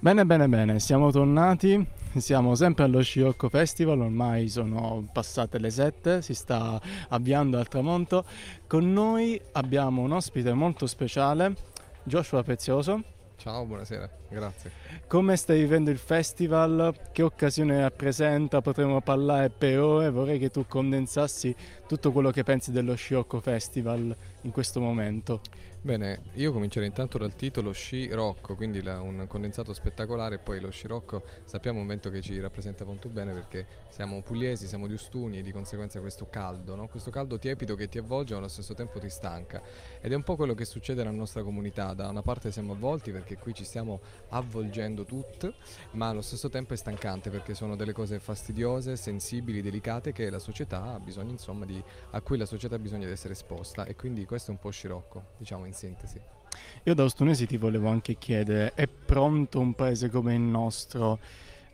Bene, bene, bene, siamo tornati, siamo sempre allo Scirocco Festival, ormai sono passate le sette, si sta avviando al tramonto. Con noi abbiamo un ospite molto speciale, Joshua Prezioso. Ciao, buonasera, grazie. Come stai vivendo il festival? Che occasione rappresenta? Potremmo parlare per ore, vorrei che tu condensassi tutto quello che pensi dello Scirocco Festival in questo momento. Bene, io comincerei intanto dal titolo Sci Rocco, quindi la, un condensato spettacolare poi lo Sci Rocco sappiamo un vento che ci rappresenta molto bene perché siamo pugliesi, siamo di Ustuni e di conseguenza questo caldo, no? questo caldo tiepido che ti avvolge ma allo stesso tempo ti stanca. Ed è un po' quello che succede nella nostra comunità, da una parte siamo avvolti perché qui ci stiamo avvolgendo tutti, ma allo stesso tempo è stancante perché sono delle cose fastidiose, sensibili, delicate bisogno insomma di, a cui la società ha bisogno di essere esposta. E quindi questo è un po' scirocco, diciamo in sintesi. Io da Ostunesi ti volevo anche chiedere, è pronto un paese come il nostro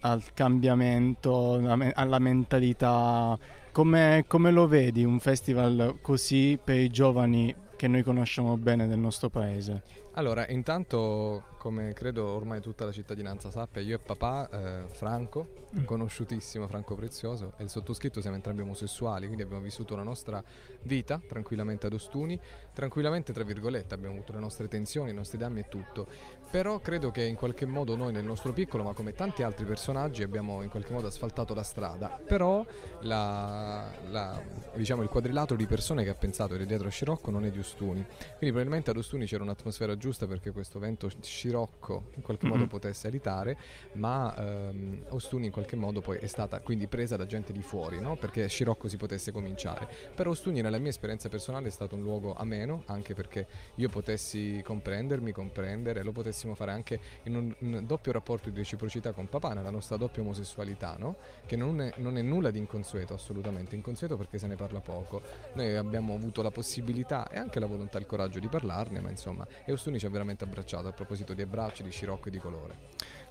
al cambiamento, alla mentalità? Come, come lo vedi un festival così per i giovani che noi conosciamo bene del nostro paese? Allora, intanto, come credo ormai tutta la cittadinanza sappia, io e papà, eh, Franco, mm. conosciutissimo Franco Prezioso, e il sottoscritto siamo entrambi omosessuali, quindi abbiamo vissuto la nostra vita tranquillamente ad Ostuni, tranquillamente tra virgolette, abbiamo avuto le nostre tensioni, i nostri dammi e tutto. Però credo che in qualche modo noi nel nostro piccolo, ma come tanti altri personaggi, abbiamo in qualche modo asfaltato la strada. Però la, la, diciamo, il quadrilatero di persone che ha pensato di dietro a Scirocco non è di Ostuni. Quindi probabilmente ad Ostuni c'era un'atmosfera giusta perché questo vento scirocco in qualche mm-hmm. modo potesse alitare, ma ehm, Ostuni in qualche modo poi è stata quindi presa da gente di fuori, no? perché scirocco si potesse cominciare. Però Ostuni nella mia esperienza personale è stato un luogo ameno, anche perché io potessi comprendermi, comprendere, lo potessimo fare anche in un, un doppio rapporto di reciprocità con papà, nella nostra doppia omosessualità, no? che non è, non è nulla di inconsueto assolutamente, inconsueto perché se ne parla poco. Noi abbiamo avuto la possibilità e anche la volontà e il coraggio di parlarne, ma insomma, e Ostuni Berlusconi ci ha veramente abbracciato a proposito di abbracci, di scirocco e di colore.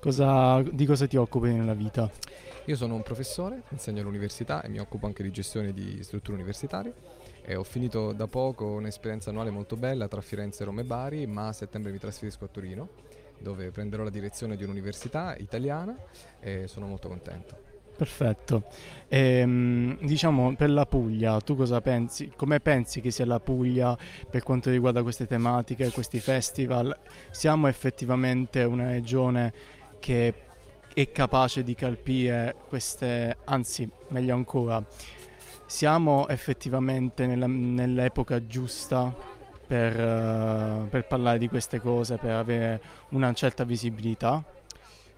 Cosa, di cosa ti occupi nella vita? Io sono un professore, insegno all'università e mi occupo anche di gestione di strutture universitarie. E ho finito da poco un'esperienza annuale molto bella tra Firenze, Roma e Bari, ma a settembre mi trasferisco a Torino, dove prenderò la direzione di un'università italiana e sono molto contento. Perfetto. Ehm, diciamo per la Puglia, tu cosa pensi? Come pensi che sia la Puglia per quanto riguarda queste tematiche, questi festival? Siamo effettivamente una regione che è capace di calpire queste, anzi, meglio ancora, siamo effettivamente nella, nell'epoca giusta per, uh, per parlare di queste cose, per avere una certa visibilità?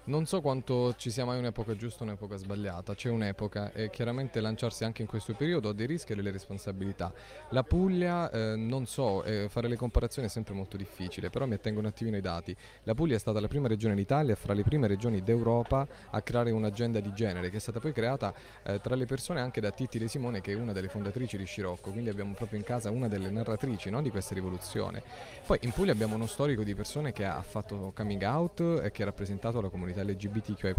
Non so quanto ci sia mai un'epoca giusta o un'epoca sbagliata, c'è un'epoca e chiaramente lanciarsi anche in questo periodo ha dei rischi e delle responsabilità. La Puglia, eh, non so, eh, fare le comparazioni è sempre molto difficile, però mi attengo un attimino ai dati. La Puglia è stata la prima regione d'Italia fra le prime regioni d'Europa a creare un'agenda di genere che è stata poi creata eh, tra le persone anche da Titti De Simone che è una delle fondatrici di Scirocco, quindi abbiamo proprio in casa una delle narratrici no, di questa rivoluzione. Poi in Puglia abbiamo uno storico di persone che ha fatto coming out e che ha rappresentato la comunità comunità LGBTQI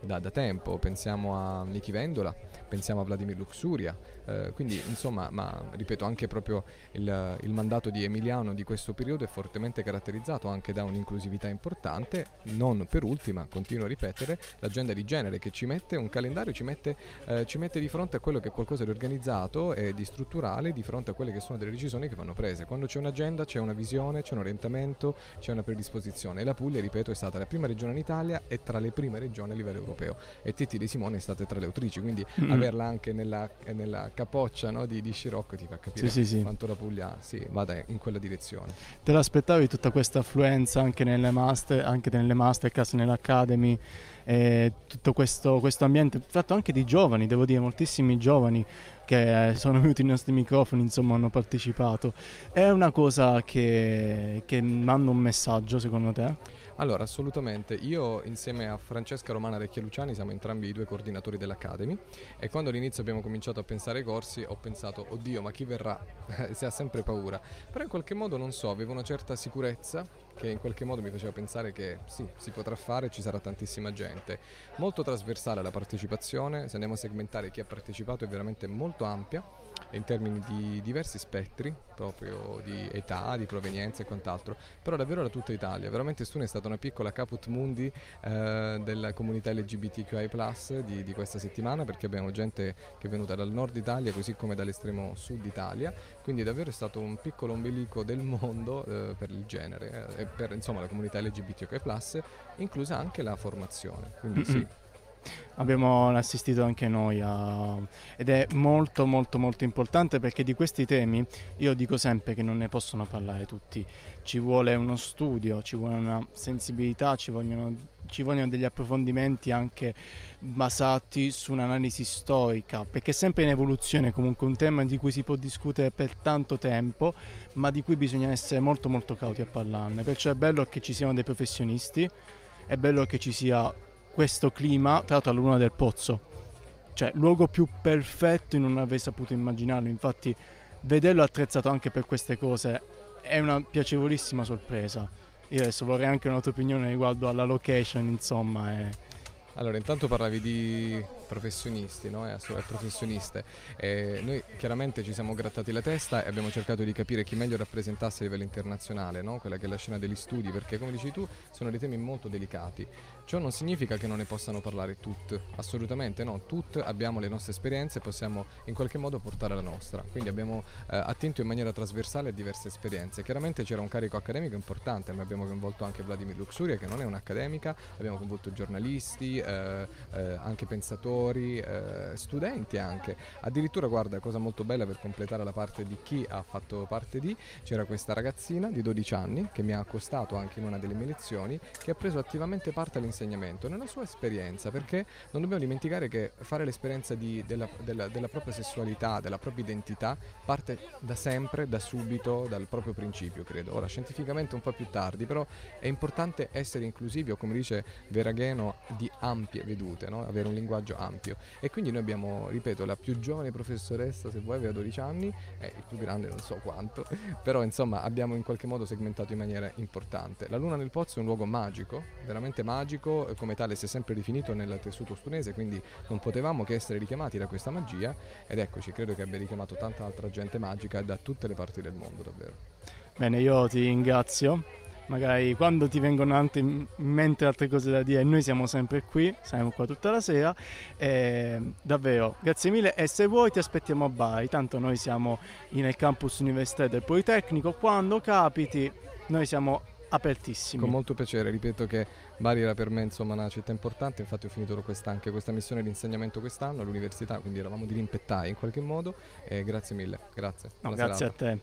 da, da tempo, pensiamo a Nichi Vendola, pensiamo a Vladimir Luxuria, eh, quindi insomma, ma ripeto anche proprio il, il, mandato di Emiliano di questo periodo è fortemente caratterizzato anche da un'inclusività importante, non per ultima, continuo a ripetere, l'agenda di genere che ci mette un calendario, ci mette, eh, ci mette di fronte a quello che è qualcosa di organizzato e di strutturale, di fronte a quelle che sono delle decisioni che vanno prese. Quando c'è un'agenda c'è una visione, c'è un orientamento, c'è una predisposizione e la Puglia, ripeto, è stata la prima regione in Italia e tra le prime regioni a livello europeo e Titti De Simone è stata tra le autrici, quindi mm-hmm. averla anche nella, nella capoccia no, di, di Scirocco ti fa capire sì, sì, quanto la Puglia sì, vada in quella direzione. Te l'aspettavi tutta questa affluenza anche nelle, master, anche nelle masterclass, nell'Academy? Eh, tutto questo, questo ambiente, fatto anche di giovani, devo dire, moltissimi giovani che sono venuti ai nostri microfoni, insomma, hanno partecipato. È una cosa che, che manda un messaggio, secondo te? Allora, assolutamente. Io insieme a Francesca Romana Recchia Luciani siamo entrambi i due coordinatori dell'Academy e quando all'inizio abbiamo cominciato a pensare ai corsi ho pensato, oddio, ma chi verrà? si ha sempre paura. Però in qualche modo, non so, avevo una certa sicurezza che in qualche modo mi faceva pensare che sì, si potrà fare, ci sarà tantissima gente. Molto trasversale la partecipazione, se andiamo a segmentare chi ha partecipato è veramente molto ampia in termini di diversi spettri, proprio di età, di provenienza e quant'altro, però davvero da tutta Italia. Veramente Stune è stata una piccola caput mundi eh, della comunità LGBTQI di, di questa settimana perché abbiamo gente che è venuta dal nord Italia così come dall'estremo sud Italia, quindi davvero è stato un piccolo ombelico del mondo eh, per il genere eh, e per insomma, la comunità LGBTQI+, inclusa anche la formazione. Quindi sì. Abbiamo assistito anche noi a... ed è molto molto molto importante perché di questi temi io dico sempre che non ne possono parlare tutti, ci vuole uno studio, ci vuole una sensibilità, ci vogliono, ci vogliono degli approfondimenti anche basati su un'analisi storica, perché è sempre in evoluzione comunque un tema di cui si può discutere per tanto tempo, ma di cui bisogna essere molto molto cauti a parlarne, perciò è bello che ci siano dei professionisti, è bello che ci sia questo clima, tra l'altro alla Luna del Pozzo, cioè luogo più perfetto non avrei saputo immaginarlo, infatti vederlo attrezzato anche per queste cose è una piacevolissima sorpresa. Io adesso vorrei anche una tua opinione riguardo alla location, insomma. È... Allora, intanto parlavi di professionisti no? e professioniste. E noi chiaramente ci siamo grattati la testa e abbiamo cercato di capire chi meglio rappresentasse a livello internazionale, no? quella che è la scena degli studi, perché come dici tu sono dei temi molto delicati. Ciò non significa che non ne possano parlare tutte, assolutamente no, tutte abbiamo le nostre esperienze e possiamo in qualche modo portare la nostra, quindi abbiamo eh, attento in maniera trasversale a diverse esperienze. Chiaramente c'era un carico accademico importante, ma abbiamo coinvolto anche Vladimir Luxuria che non è un'accademica, abbiamo coinvolto giornalisti, eh, eh, anche pensatori, eh, studenti anche. Addirittura guarda, cosa molto bella per completare la parte di chi ha fatto parte di, c'era questa ragazzina di 12 anni che mi ha accostato anche in una delle mie lezioni, che ha preso attivamente parte all'insegnamento insegnamento, nella sua esperienza, perché non dobbiamo dimenticare che fare l'esperienza di, della, della, della, propria sessualità, della propria identità, parte da sempre, da subito, dal proprio principio, credo. Ora, scientificamente un po' più tardi, però è importante essere inclusivi o, come dice Veragheno, di ampie vedute, no? avere un linguaggio ampio. E quindi noi abbiamo, ripeto, la più giovane professoressa, se vuoi, aveva 12 anni, e il più grande non so quanto, però insomma abbiamo in qualche modo segmentato in maniera importante. La Luna nel Pozzo è un luogo magico, veramente magico, come tale si è sempre definito nel tessuto stunese, quindi non potevamo che essere richiamati da questa magia ed eccoci, credo che abbia richiamato tanta altra gente magica da tutte le parti del mondo davvero. Bene, io ti ringrazio. Magari quando ti vengono in mente altre cose da dire, noi siamo sempre qui, saremo qua tutta la sera. E, davvero, grazie mille. E se vuoi ti aspettiamo a Bari, tanto noi siamo nel campus universitario del Politecnico. Quando capiti, noi siamo apertissimi. Con molto piacere, ripeto che Bari era per me insomma, una città importante, infatti ho finito questa, anche questa missione di insegnamento quest'anno all'università, quindi eravamo di rimpettai in qualche modo e grazie mille, grazie. No, grazie serata. a te.